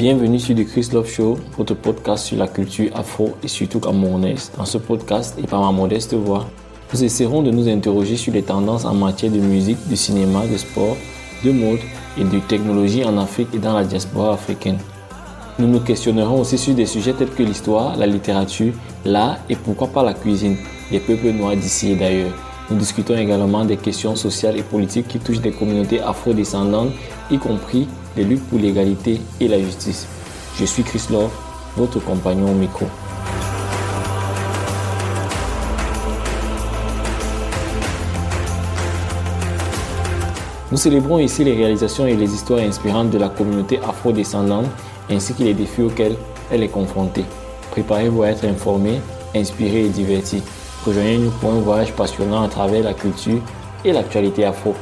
Bienvenue sur The Chris Love Show, votre podcast sur la culture afro et surtout camerounaise. Dans ce podcast et par ma modeste voix, nous essaierons de nous interroger sur les tendances en matière de musique, de cinéma, de sport, de mode et de technologie en Afrique et dans la diaspora africaine. Nous nous questionnerons aussi sur des sujets tels que l'histoire, la littérature, l'art et pourquoi pas la cuisine des peuples noirs d'ici et d'ailleurs. Nous discutons également des questions sociales et politiques qui touchent des communautés afro-descendantes, y compris les luttes pour l'égalité et la justice. Je suis Chris Love, votre compagnon au micro. Nous célébrons ici les réalisations et les histoires inspirantes de la communauté afro-descendante ainsi que les défis auxquels elle est confrontée. Préparez-vous à être informé, inspiré et diverti. Rejoignez-nous pour un voyage passionnant à travers la culture et l'actualité afro.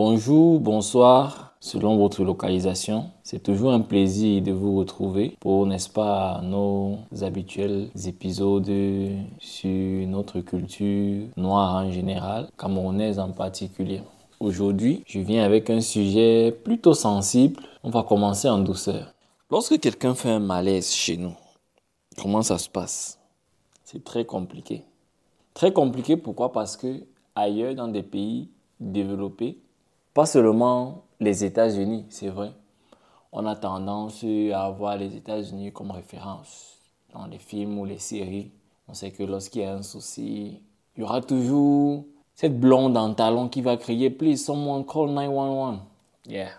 Bonjour, bonsoir, selon votre localisation. C'est toujours un plaisir de vous retrouver pour, n'est-ce pas, nos habituels épisodes sur notre culture noire en général, camerounaise en particulier. Aujourd'hui, je viens avec un sujet plutôt sensible. On va commencer en douceur. Lorsque quelqu'un fait un malaise chez nous, comment ça se passe? C'est très compliqué. Très compliqué pourquoi? Parce que ailleurs dans des pays développés, pas seulement les États-Unis, c'est vrai. On a tendance à avoir les États-Unis comme référence dans les films ou les séries. On sait que lorsqu'il y a un souci, il y aura toujours cette blonde en talon qui va crier Please, someone call 911. Yeah.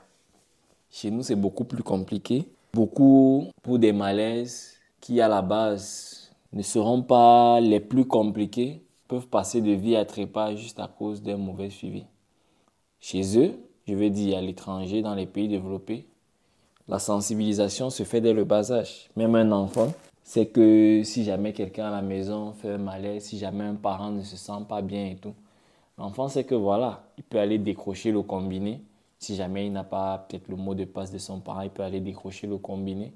Chez nous, c'est beaucoup plus compliqué. Beaucoup pour des malaises qui, à la base, ne seront pas les plus compliqués, peuvent passer de vie à trépas juste à cause d'un mauvais suivi. Chez eux, je veux dire à l'étranger, dans les pays développés, la sensibilisation se fait dès le bas âge. Même un enfant, c'est que si jamais quelqu'un à la maison fait un malaise, si jamais un parent ne se sent pas bien et tout, l'enfant sait que voilà, il peut aller décrocher le combiné. Si jamais il n'a pas peut-être le mot de passe de son parent, il peut aller décrocher le combiné,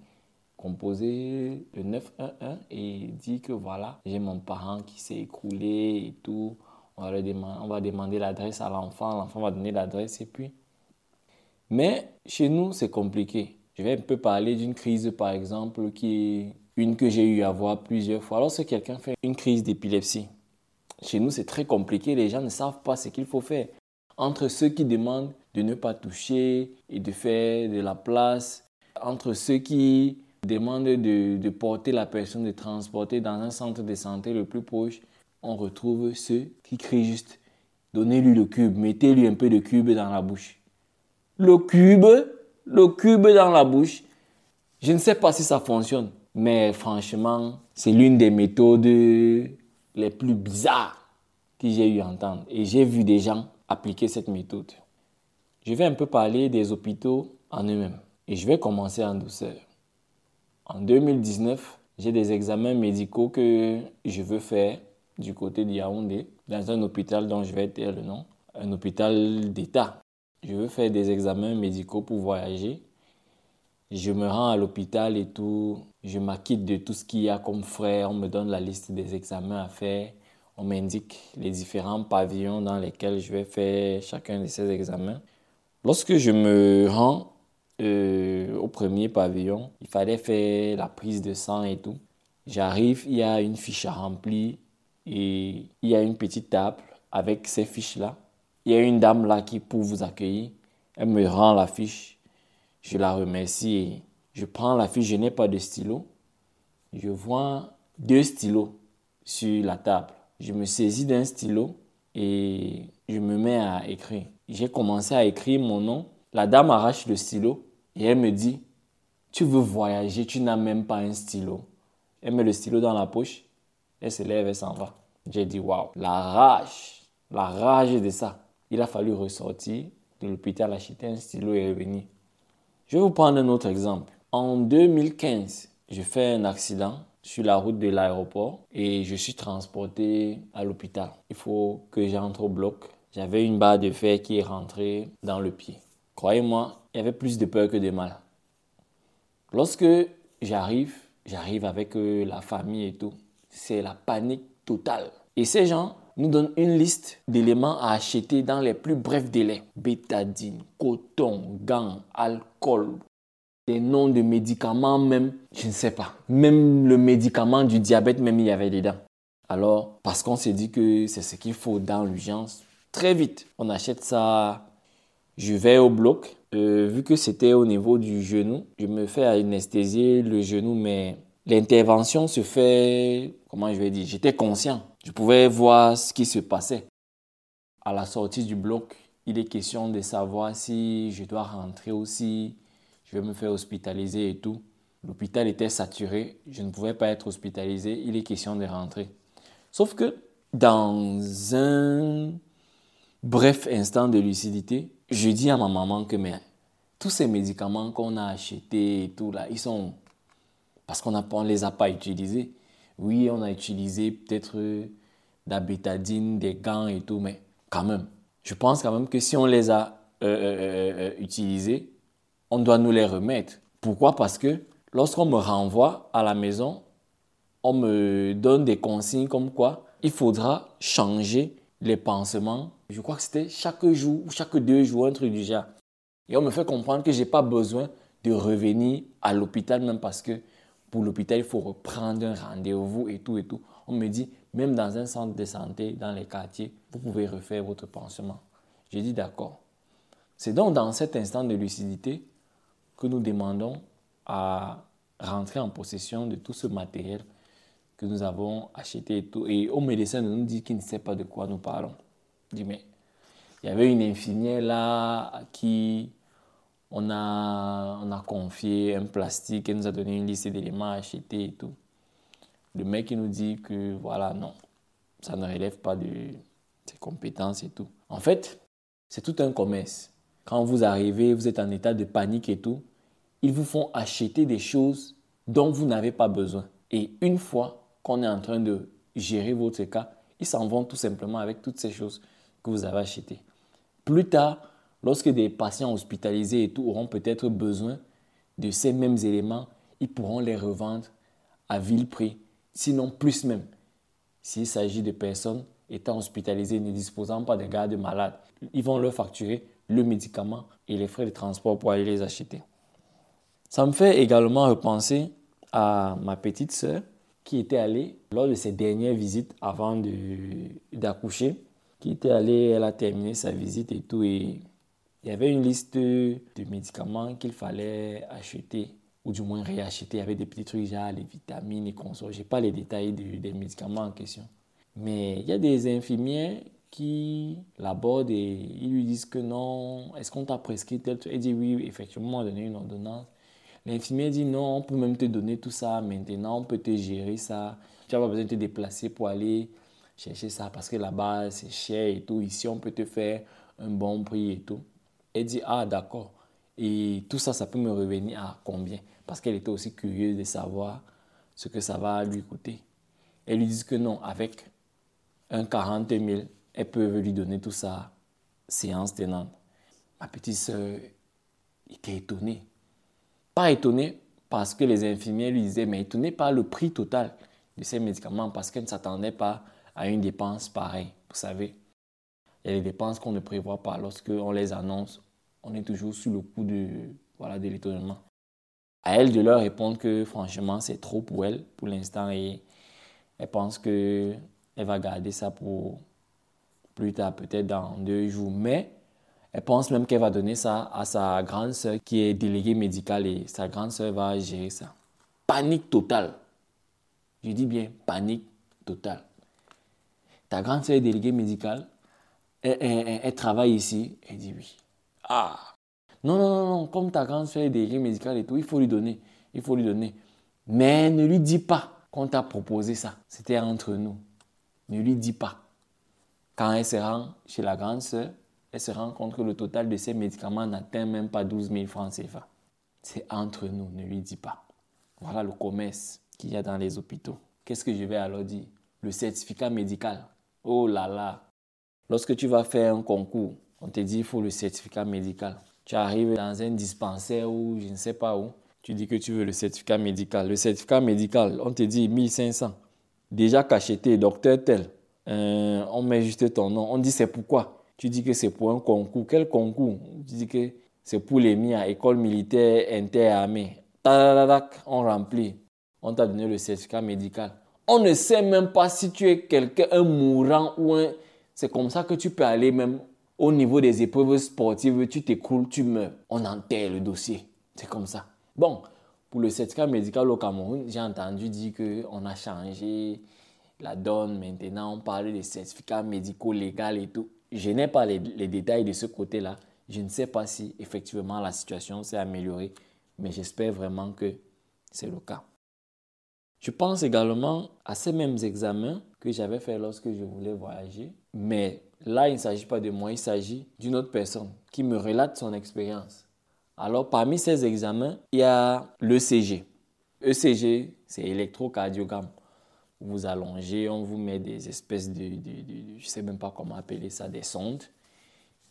composer le 911 et dire que voilà, j'ai mon parent qui s'est écroulé et tout. On va, demander, l'adresse à l'enfant, l'enfant va donner l'adresse et puis. Mais chez nous, c'est compliqué. Je vais un peu parler d'une crise, par exemple, qui une que j'ai eu à voir plusieurs fois. Lorsque quelqu'un fait une crise d'épilepsie, chez nous, c'est très compliqué. Les gens ne savent pas ce qu'il faut faire. Entre ceux qui demandent de ne pas toucher et de faire de la place, entre ceux qui demandent de, de porter la personne, de transporter dans un centre de santé le plus proche, on retrouve ceux qui crient juste Donnez-lui le cube, mettez-lui un peu de cube dans la bouche. Le cube, le cube dans la bouche. Je ne sais pas si ça fonctionne, mais franchement, c'est l'une des méthodes les plus bizarres que j'ai eu à entendre. Et j'ai vu des gens appliquer cette méthode. Je vais un peu parler des hôpitaux en eux-mêmes. Et je vais commencer en douceur. En 2019, j'ai des examens médicaux que je veux faire du côté de Yaoundé, dans un hôpital dont je vais taire le nom, un hôpital d'État. Je veux faire des examens médicaux pour voyager. Je me rends à l'hôpital et tout. Je m'acquitte de tout ce qu'il y a comme frais. On me donne la liste des examens à faire. On m'indique les différents pavillons dans lesquels je vais faire chacun de ces examens. Lorsque je me rends euh, au premier pavillon, il fallait faire la prise de sang et tout. J'arrive, il y a une fiche à remplir et il y a une petite table avec ces fiches-là. Il y a une dame là qui pour vous accueillir. Elle me rend la fiche. Je la remercie et je prends la fiche. Je n'ai pas de stylo. Je vois deux stylos sur la table. Je me saisis d'un stylo et je me mets à écrire. J'ai commencé à écrire mon nom. La dame arrache le stylo et elle me dit, tu veux voyager, tu n'as même pas un stylo. Elle met le stylo dans la poche elle se lève, et s'en va. J'ai dit, waouh, la rage, la rage de ça. Il a fallu ressortir de l'hôpital, acheter un stylo et revenir. Je vais vous prendre un autre exemple. En 2015, je fais un accident sur la route de l'aéroport et je suis transporté à l'hôpital. Il faut que j'entre au bloc. J'avais une barre de fer qui est rentrée dans le pied. croyez-moi, il y avait plus de peur que de mal. Lorsque j'arrive, j'arrive avec euh, la famille et tout, c'est la panique totale. Et ces gens nous donnent une liste d'éléments à acheter dans les plus brefs délais. Bétadine, coton, gants, alcool, des noms de médicaments même, je ne sais pas. Même le médicament du diabète, même il y avait dedans. Alors, parce qu'on s'est dit que c'est ce qu'il faut dans l'urgence, très vite, on achète ça. Je vais au bloc. Euh, vu que c'était au niveau du genou, je me fais anesthésier le genou, mais l'intervention se fait, comment je vais dire, j'étais conscient. Je pouvais voir ce qui se passait. À la sortie du bloc, il est question de savoir si je dois rentrer aussi, je vais me faire hospitaliser et tout. L'hôpital était saturé, je ne pouvais pas être hospitalisé, il est question de rentrer. Sauf que dans un bref instant de lucidité, je dis à ma maman que mais, tous ces médicaments qu'on a achetés et tout là, ils sont parce qu'on ne les a pas utilisés. Oui, on a utilisé peut-être de la bétadine, des gants et tout, mais quand même, je pense quand même que si on les a euh, euh, euh, utilisés, on doit nous les remettre. Pourquoi? Parce que lorsqu'on me renvoie à la maison, on me donne des consignes comme quoi il faudra changer les pansements. Je crois que c'était chaque jour ou chaque deux jours, un truc du genre. Et on me fait comprendre que je n'ai pas besoin de revenir à l'hôpital, même parce que pour l'hôpital, il faut reprendre un rendez-vous et tout et tout. On me dit, même dans un centre de santé, dans les quartiers, vous pouvez refaire votre pansement. J'ai dit d'accord. C'est donc dans cet instant de lucidité que nous demandons à rentrer en possession de tout ce matériel que nous avons acheté et tout. Et au médecin nous dit qu'il ne sait pas de quoi nous parlons. Je dis, mais il y avait une infirmière là qui on a, on a confié un plastique, elle nous a donné une liste d'éléments à acheter et tout. Le mec, nous dit que voilà, non, ça ne relève pas de ses compétences et tout. En fait, c'est tout un commerce. Quand vous arrivez, vous êtes en état de panique et tout, ils vous font acheter des choses dont vous n'avez pas besoin. Et une fois qu'on est en train de gérer votre cas, ils s'en vont tout simplement avec toutes ces choses que vous avez achetées. Plus tard, lorsque des patients hospitalisés et tout auront peut-être besoin de ces mêmes éléments, ils pourront les revendre à vil prix, sinon plus même. S'il s'agit de personnes étant hospitalisées ne disposant pas de garde malade, ils vont leur facturer le médicament et les frais de transport pour aller les acheter. Ça me fait également repenser à ma petite sœur qui était allée lors de ses dernières visites avant d'accoucher qui était allée, elle a terminé sa visite et tout, et il y avait une liste de médicaments qu'il fallait acheter, ou du moins réacheter. Il y avait des petits trucs, genre les vitamines et consorts. Je n'ai pas les détails des médicaments en question. Mais il y a des infirmières qui l'abordent et ils lui disent que non, est-ce qu'on t'a prescrit tel truc? Elle dit oui, effectivement, on a donné une ordonnance. L'infirmière dit non, on peut même te donner tout ça maintenant, on peut te gérer ça. Tu n'as pas besoin de te déplacer pour aller chercher ça parce que là-bas, c'est cher et tout. Ici, on peut te faire un bon prix et tout. Elle dit, ah d'accord. Et tout ça, ça peut me revenir à combien? Parce qu'elle était aussi curieuse de savoir ce que ça va lui coûter. Elle lui dit que non, avec un 40 000, elle peut lui donner tout ça, séance tenante. Ma petite soeur était étonnée. Pas étonnée parce que les infirmières lui disaient, mais étonnée par le prix total de ces médicaments parce qu'elle ne s'attendait pas à une dépense pareille. Vous savez, il y dépenses qu'on ne prévoit pas. Lorsqu'on les annonce, on est toujours sous le coup de, voilà, de l'étonnement. À elle de leur répondre que franchement, c'est trop pour elle pour l'instant et elle pense qu'elle va garder ça pour plus tard, peut-être dans deux jours. Mais elle pense même qu'elle va donner ça à sa grande sœur qui est déléguée médicale et sa grande sœur va gérer ça. Panique totale. Je dis bien panique totale ta grande sœur est déléguée médicale, elle, travaille ici. Elle dit oui. Ah, non, non, non, non, comme ta grande sœur est déléguée médicale et tout, il faut lui donner. Il faut lui donner. Mais ne lui dis pas qu'on t'a proposé ça. C'était entre nous. Ne lui dis pas. Quand elle se rend chez la grande sœur, elle se rend compte que le total de ses médicaments n'atteint même pas 12 000 francs CFA. C'est entre nous, ne lui dis pas. Voilà le commerce qu'il y a dans les hôpitaux. Qu'est-ce que je vais alors dire? Le certificat médical. Oh là là. Lorsque tu vas faire un concours, on te dit il faut le certificat médical. Tu arrives dans un dispensaire ou je ne sais pas où. Tu dis que tu veux le certificat médical. Le certificat médical, on te dit 1500. Déjà cacheté, docteur tel. Euh, on met juste ton nom. On dit c'est pourquoi? Tu dis que c'est pour un concours. Quel concours? Tu dis que c'est pour les MIA, école militaire interarmée. On remplit. On t'a donné le certificat médical. On ne sait même pas si tu es quelqu'un, un mourant ou un... C'est comme ça que tu peux aller même au niveau des épreuves sportives. Tu t'écroules, tu meurs. On enterre le dossier. C'est comme ça. Bon, pour le certificat médical au Cameroun, j'ai entendu dire qu'on a changé la donne. Maintenant, on parle des certificats médicaux légaux et tout. Je n'ai pas les, les détails de ce côté-là. Je ne sais pas si effectivement la situation s'est améliorée, mais j'espère vraiment que c'est le cas. Je pense également à ces mêmes examens que j'avais fait lorsque je voulais voyager, mais là, il ne s'agit pas de moi, il s'agit d'une autre personne qui me relate son expérience. Alors, parmi ces examens, il y a l'ECG. ECG, c'est électrocardiogramme. Vous allongez, on vous met des espèces de, de, de je ne sais même pas comment appeler ça, des sondes.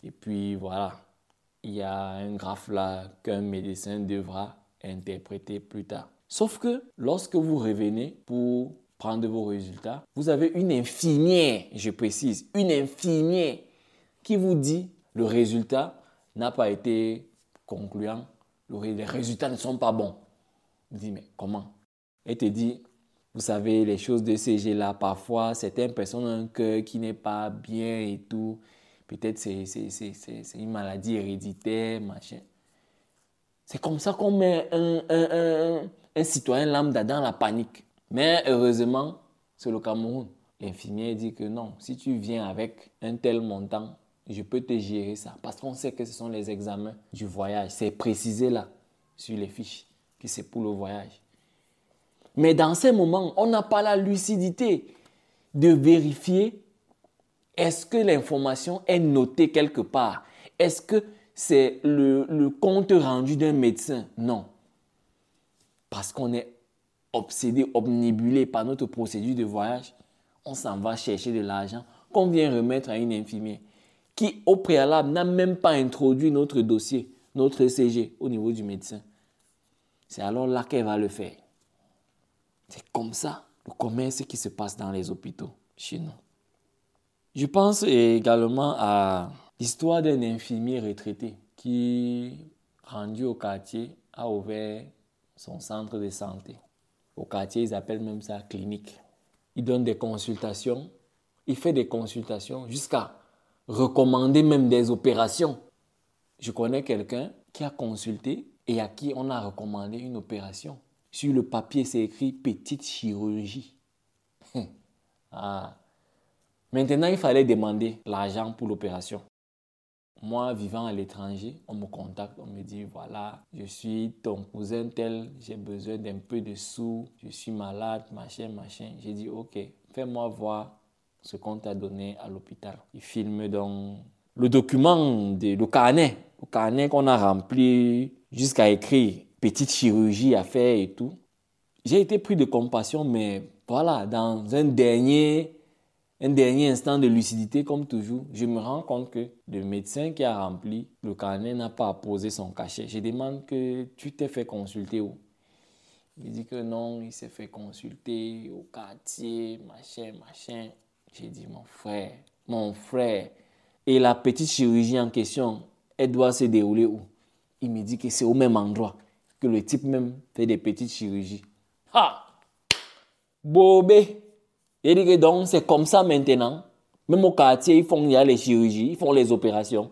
Et puis voilà, il y a un graphe là qu'un médecin devra interpréter plus tard. Sauf que lorsque vous revenez pour prendre vos résultats, vous avez une infirmière, je précise, une infirmière qui vous dit le résultat n'a pas été concluant, les résultats ne sont pas bons. Vous dites, mais comment? Elle te dit, vous savez, les choses de CG là, parfois, certaines personnes ont un cœur qui n'est pas bien et tout. Peut-être c'est, une maladie héréditaire, machin. C'est comme ça qu'on met un, un, un, citoyen lambda dans la panique. Mais heureusement, c'est le Cameroun. L'infirmière dit que non, si tu viens avec un tel montant, je peux te gérer ça. Parce qu'on sait que ce sont les examens du voyage. C'est précisé là, sur les fiches, que c'est pour le voyage. Mais dans ces moments, on n'a pas la lucidité de vérifier est-ce que l'information est notée quelque part Est-ce que c'est le, compte rendu d'un médecin? Non. Parce qu'on est obsédé, obnibulé par notre procédure de voyage, on s'en va chercher de l'argent qu'on vient remettre à une infirmière qui, au préalable, n'a même pas introduit notre dossier, notre CG au niveau du médecin. C'est alors là qu'elle va le faire. C'est comme ça le commerce qui se passe dans les hôpitaux chez nous? Je pense également à L'histoire d'un infirmier retraité qui, rendu au quartier, a ouvert son centre de santé. Au quartier, ils appellent même ça clinique. Il donne des consultations, il fait des consultations jusqu'à recommander même des opérations. Je connais quelqu'un qui a consulté et à qui on a recommandé une opération. Sur le papier, c'est écrit petite chirurgie. ah. Maintenant, il fallait demander l'argent pour l'opération. Moi, vivant à l'étranger, on me contacte, on me dit, voilà, je suis ton cousin tel, j'ai besoin d'un peu de sous, je suis malade, machin, machin. J'ai dit, ok, fais-moi voir ce qu'on t'a donné à l'hôpital. Il filme donc le document, de, le carnet, le carnet qu'on a rempli jusqu'à écrire petite chirurgie à faire et tout. J'ai été pris de compassion, mais voilà, dans un dernier un dernier instant de lucidité, comme toujours, je me rends compte que le médecin qui a rempli le carnet n'a pas posé son cachet. Je demande que tu t'es fait consulter où? Il dit que non, il s'est fait consulter au quartier, machin, machin. J'ai dit, mon frère, mon frère. Et la petite chirurgie en question, elle doit se dérouler où? Il me dit que c'est au même endroit, que le type même fait des petites chirurgies. Ha Bobé il dit que donc c'est comme ça maintenant. Même au quartier, ils font il y a les chirurgies, ils font les opérations.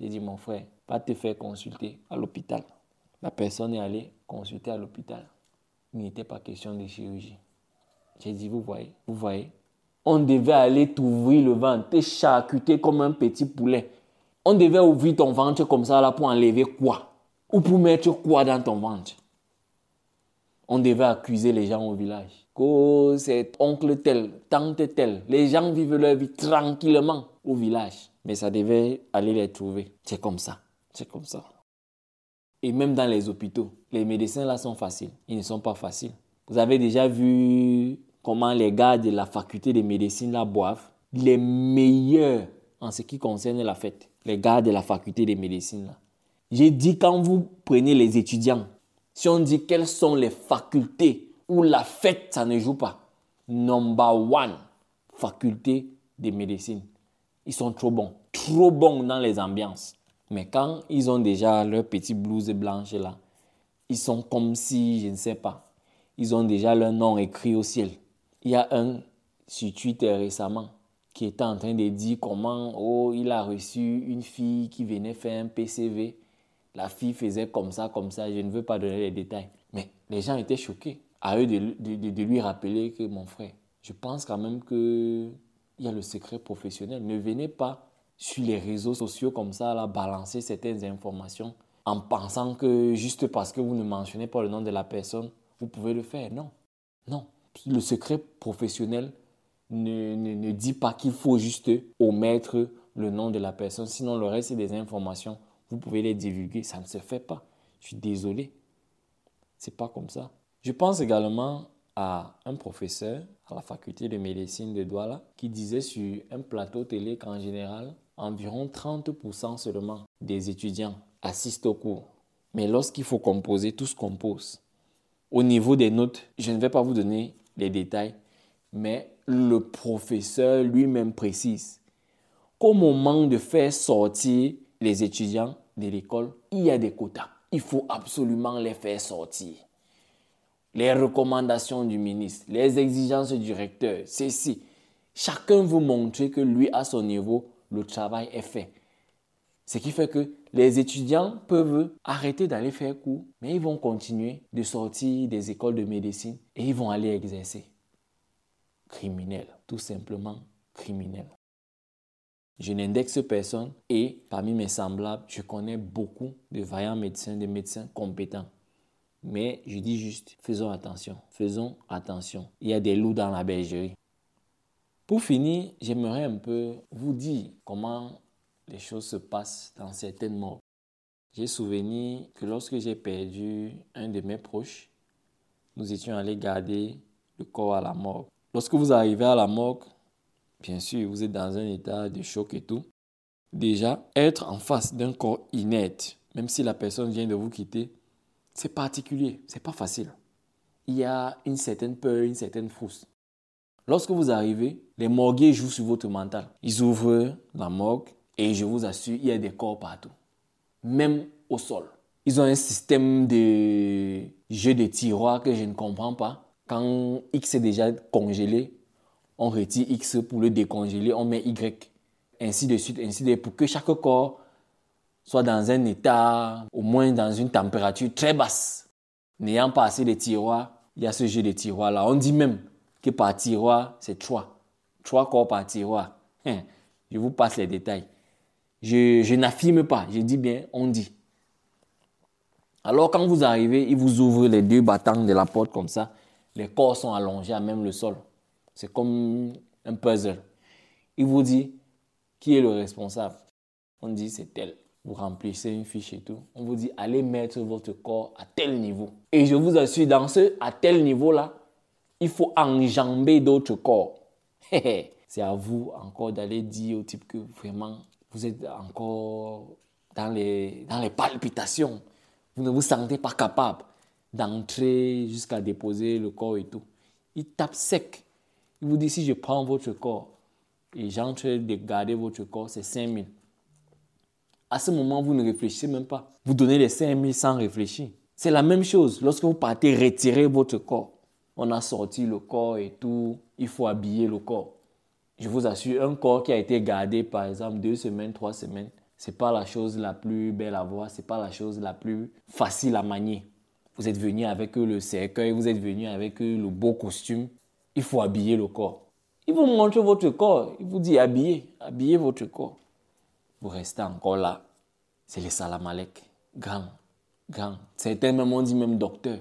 J'ai dit, mon frère, va te faire consulter à l'hôpital. La personne est allée consulter à l'hôpital. Il n'était pas question de chirurgie. J'ai dit, vous voyez, vous voyez, on devait aller t'ouvrir le ventre, te charcuter comme un petit poulet. On devait ouvrir ton ventre comme ça là pour enlever quoi? Ou pour mettre quoi dans ton ventre? On devait accuser les gens au village que c'est oncle tel, tante tel. Les gens vivent leur vie tranquillement au village. Mais ça devait aller les trouver. C'est comme ça. C'est comme ça. Et même dans les hôpitaux, les médecins là sont faciles. Ils ne sont pas faciles. Vous avez déjà vu comment les gars de la faculté de médecine là boivent. Les meilleurs en ce qui concerne la fête. Les gars de la faculté de médecine là. J'ai dit quand vous prenez les étudiants, si on dit quelles sont les facultés où la fête, ça ne joue pas. Number one, faculté de médecine. Ils sont trop bons, trop bons dans les ambiances. Mais quand ils ont déjà leur petit blouse blanche là, ils sont comme si, je ne sais pas, ils ont déjà leur nom écrit au ciel. Il y a un sur Twitter récemment qui était en train de dire comment oh, il a reçu une fille qui venait faire un PCV. La fille faisait comme ça, comme ça. Je ne veux pas donner les détails. Mais les gens étaient choqués. À eux de, de lui rappeler que mon frère, je pense quand même qu'il y a le secret professionnel. Ne venez pas sur les réseaux sociaux comme ça, là, balancer certaines informations en pensant que juste parce que vous ne mentionnez pas le nom de la personne, vous pouvez le faire. Non, non. Le secret professionnel ne, ne, dit pas qu'il faut juste omettre le nom de la personne. Sinon, le reste des informations, vous pouvez les divulguer. Ça ne se fait pas. Je suis désolé. C'est pas comme ça. Je pense également à un professeur à la faculté de médecine de Douala qui disait sur un plateau télé qu'en général, environ 30% seulement des étudiants assistent au cours. Mais lorsqu'il faut composer, tous composent. Au niveau des notes, je ne vais pas vous donner les détails, mais le professeur lui-même précise qu'au moment de faire sortir les étudiants de l'école, il y a des quotas. Il faut absolument les faire sortir. Les recommandations du ministre, les exigences du recteur, ceci. Chacun veut montrer que lui, à son niveau, le travail est fait. Ce qui fait que les étudiants peuvent arrêter d'aller faire cours, mais ils vont continuer de sortir des écoles de médecine et ils vont aller exercer criminel, tout simplement criminel. Je n'indexe personne et parmi mes semblables, je connais beaucoup de vaillants médecins, de médecins compétents. Mais je dis juste, faisons attention, faisons attention. Il y a des loups dans la bergerie. Pour finir, j'aimerais un peu vous dire comment les choses se passent dans certaines morts. J'ai souvenir que lorsque j'ai perdu un de mes proches, nous étions allés garder le corps à la morgue. Lorsque vous arrivez à la morgue, bien sûr, vous êtes dans un état de choc et tout. Déjà, être en face d'un corps inerte, même si la personne vient de vous quitter, c'est particulier, c'est pas facile. Il y a une certaine peur, une certaine frousse. Lorsque vous arrivez, les morguiers jouent sur votre mental. Ils ouvrent la morgue et je vous assure, il y a des corps partout, même au sol. Ils ont un système de jeu de tiroirs que je ne comprends pas. Quand X est déjà congelé, on retire X pour le décongeler, on met Y. Ainsi de suite, ainsi de suite, pour que chaque corps soit dans un état, au moins dans une température très basse. N'ayant pas assez de tiroirs, il y a ce jeu de tiroirs là. On dit même que par tiroir, c'est trois. Trois corps par tiroir. Hein, je vous passe les détails. Je, je n'affirme pas, je dis bien, on dit. Alors quand vous arrivez, il vous ouvre les deux battants de la porte comme ça. Les corps sont allongés à même le sol. C'est comme un puzzle. Il vous dit qui est le responsable? On dit c'est tel. Vous remplissez une fiche et tout. On vous dit allez mettre votre corps à tel niveau. Et je vous assure, dans ce à tel niveau-là, il faut enjamber d'autres corps. c'est à vous encore d'aller dire au type que vraiment vous êtes encore dans les, dans les palpitations. Vous ne vous sentez pas capable d'entrer jusqu'à déposer le corps et tout. Il tape sec. Il vous dit si je prends votre corps et j'entre de garder votre corps, c'est 5 000. À ce moment, vous ne réfléchissez même pas. Vous donnez les 5 000 sans réfléchir. C'est la même chose lorsque vous partez retirer votre corps. On a sorti le corps et tout. Il faut habiller le corps. Je vous assure, un corps qui a été gardé par exemple deux semaines, trois semaines, c'est pas la chose la plus belle à voir, c'est pas la chose la plus facile à manier. Vous êtes venu avec le cercueil, vous êtes venu avec le beau costume. Il faut habiller le corps. Il vous montre votre corps. Il vous dit habillez, habillez votre corps. Vous restez encore là. C'est les salamalek. Grand, grand. Certains même ont dit même docteur.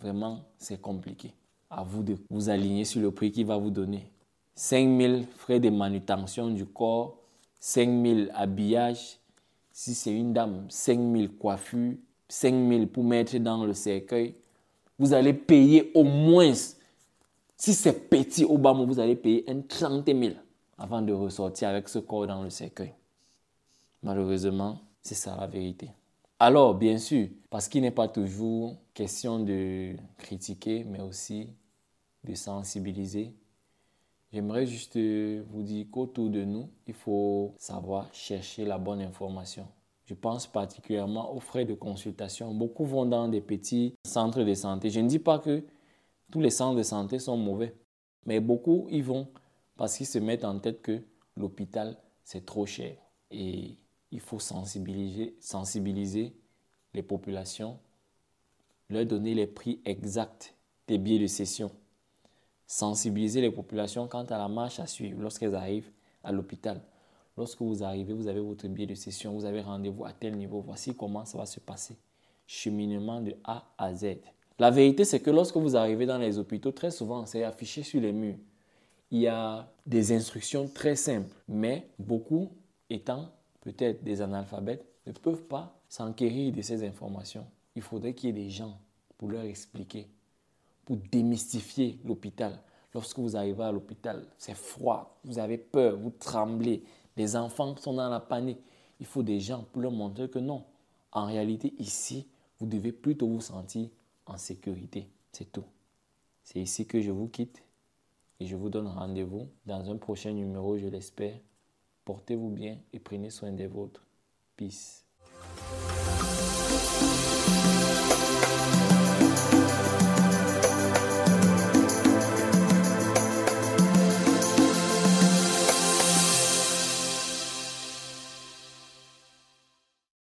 Vraiment, c'est compliqué. À vous de vous aligner sur le prix qu'il va vous donner. 5 000 frais de manutention du corps, 5 000 habillages. Si c'est une dame, 5 000 coiffures, 5 000 pour mettre dans le cercueil. Vous allez payer au moins, si c'est petit au bas, vous allez payer un 30 000 avant de ressortir avec ce corps dans le cercueil. Malheureusement, c'est ça la vérité. Alors, bien sûr, parce qu'il n'est pas toujours question de critiquer, mais aussi de sensibiliser, j'aimerais juste vous dire qu'autour de nous, il faut savoir chercher la bonne information. Je pense particulièrement aux frais de consultation. Beaucoup vont dans des petits centres de santé. Je ne dis pas que tous les centres de santé sont mauvais, mais beaucoup y vont parce qu'ils se mettent en tête que l'hôpital, c'est trop cher. Et il faut sensibiliser, sensibiliser les populations, leur donner les prix exacts des billets de session. Sensibiliser les populations quant à la marche à suivre lorsqu'elles arrivent à l'hôpital. Lorsque vous arrivez, vous avez votre billet de session, vous avez rendez-vous à tel niveau. Voici comment ça va se passer. Cheminement de A à Z. La vérité, c'est que lorsque vous arrivez dans les hôpitaux, très souvent, c'est affiché sur les murs. Il y a des instructions très simples, mais beaucoup étant peut-être des analphabètes ne peuvent pas s'enquérir de ces informations. Il faudrait qu'il y ait des gens pour leur expliquer, pour démystifier l'hôpital. Lorsque vous arrivez à l'hôpital, c'est froid, vous avez peur, vous tremblez, les enfants sont dans la panique. Il faut des gens pour leur montrer que non. En réalité, ici, vous devez plutôt vous sentir en sécurité. C'est tout. C'est ici que je vous quitte et je vous donne rendez-vous dans un prochain numéro, je l'espère. Portez-vous bien et prenez soin des vôtres. Peace.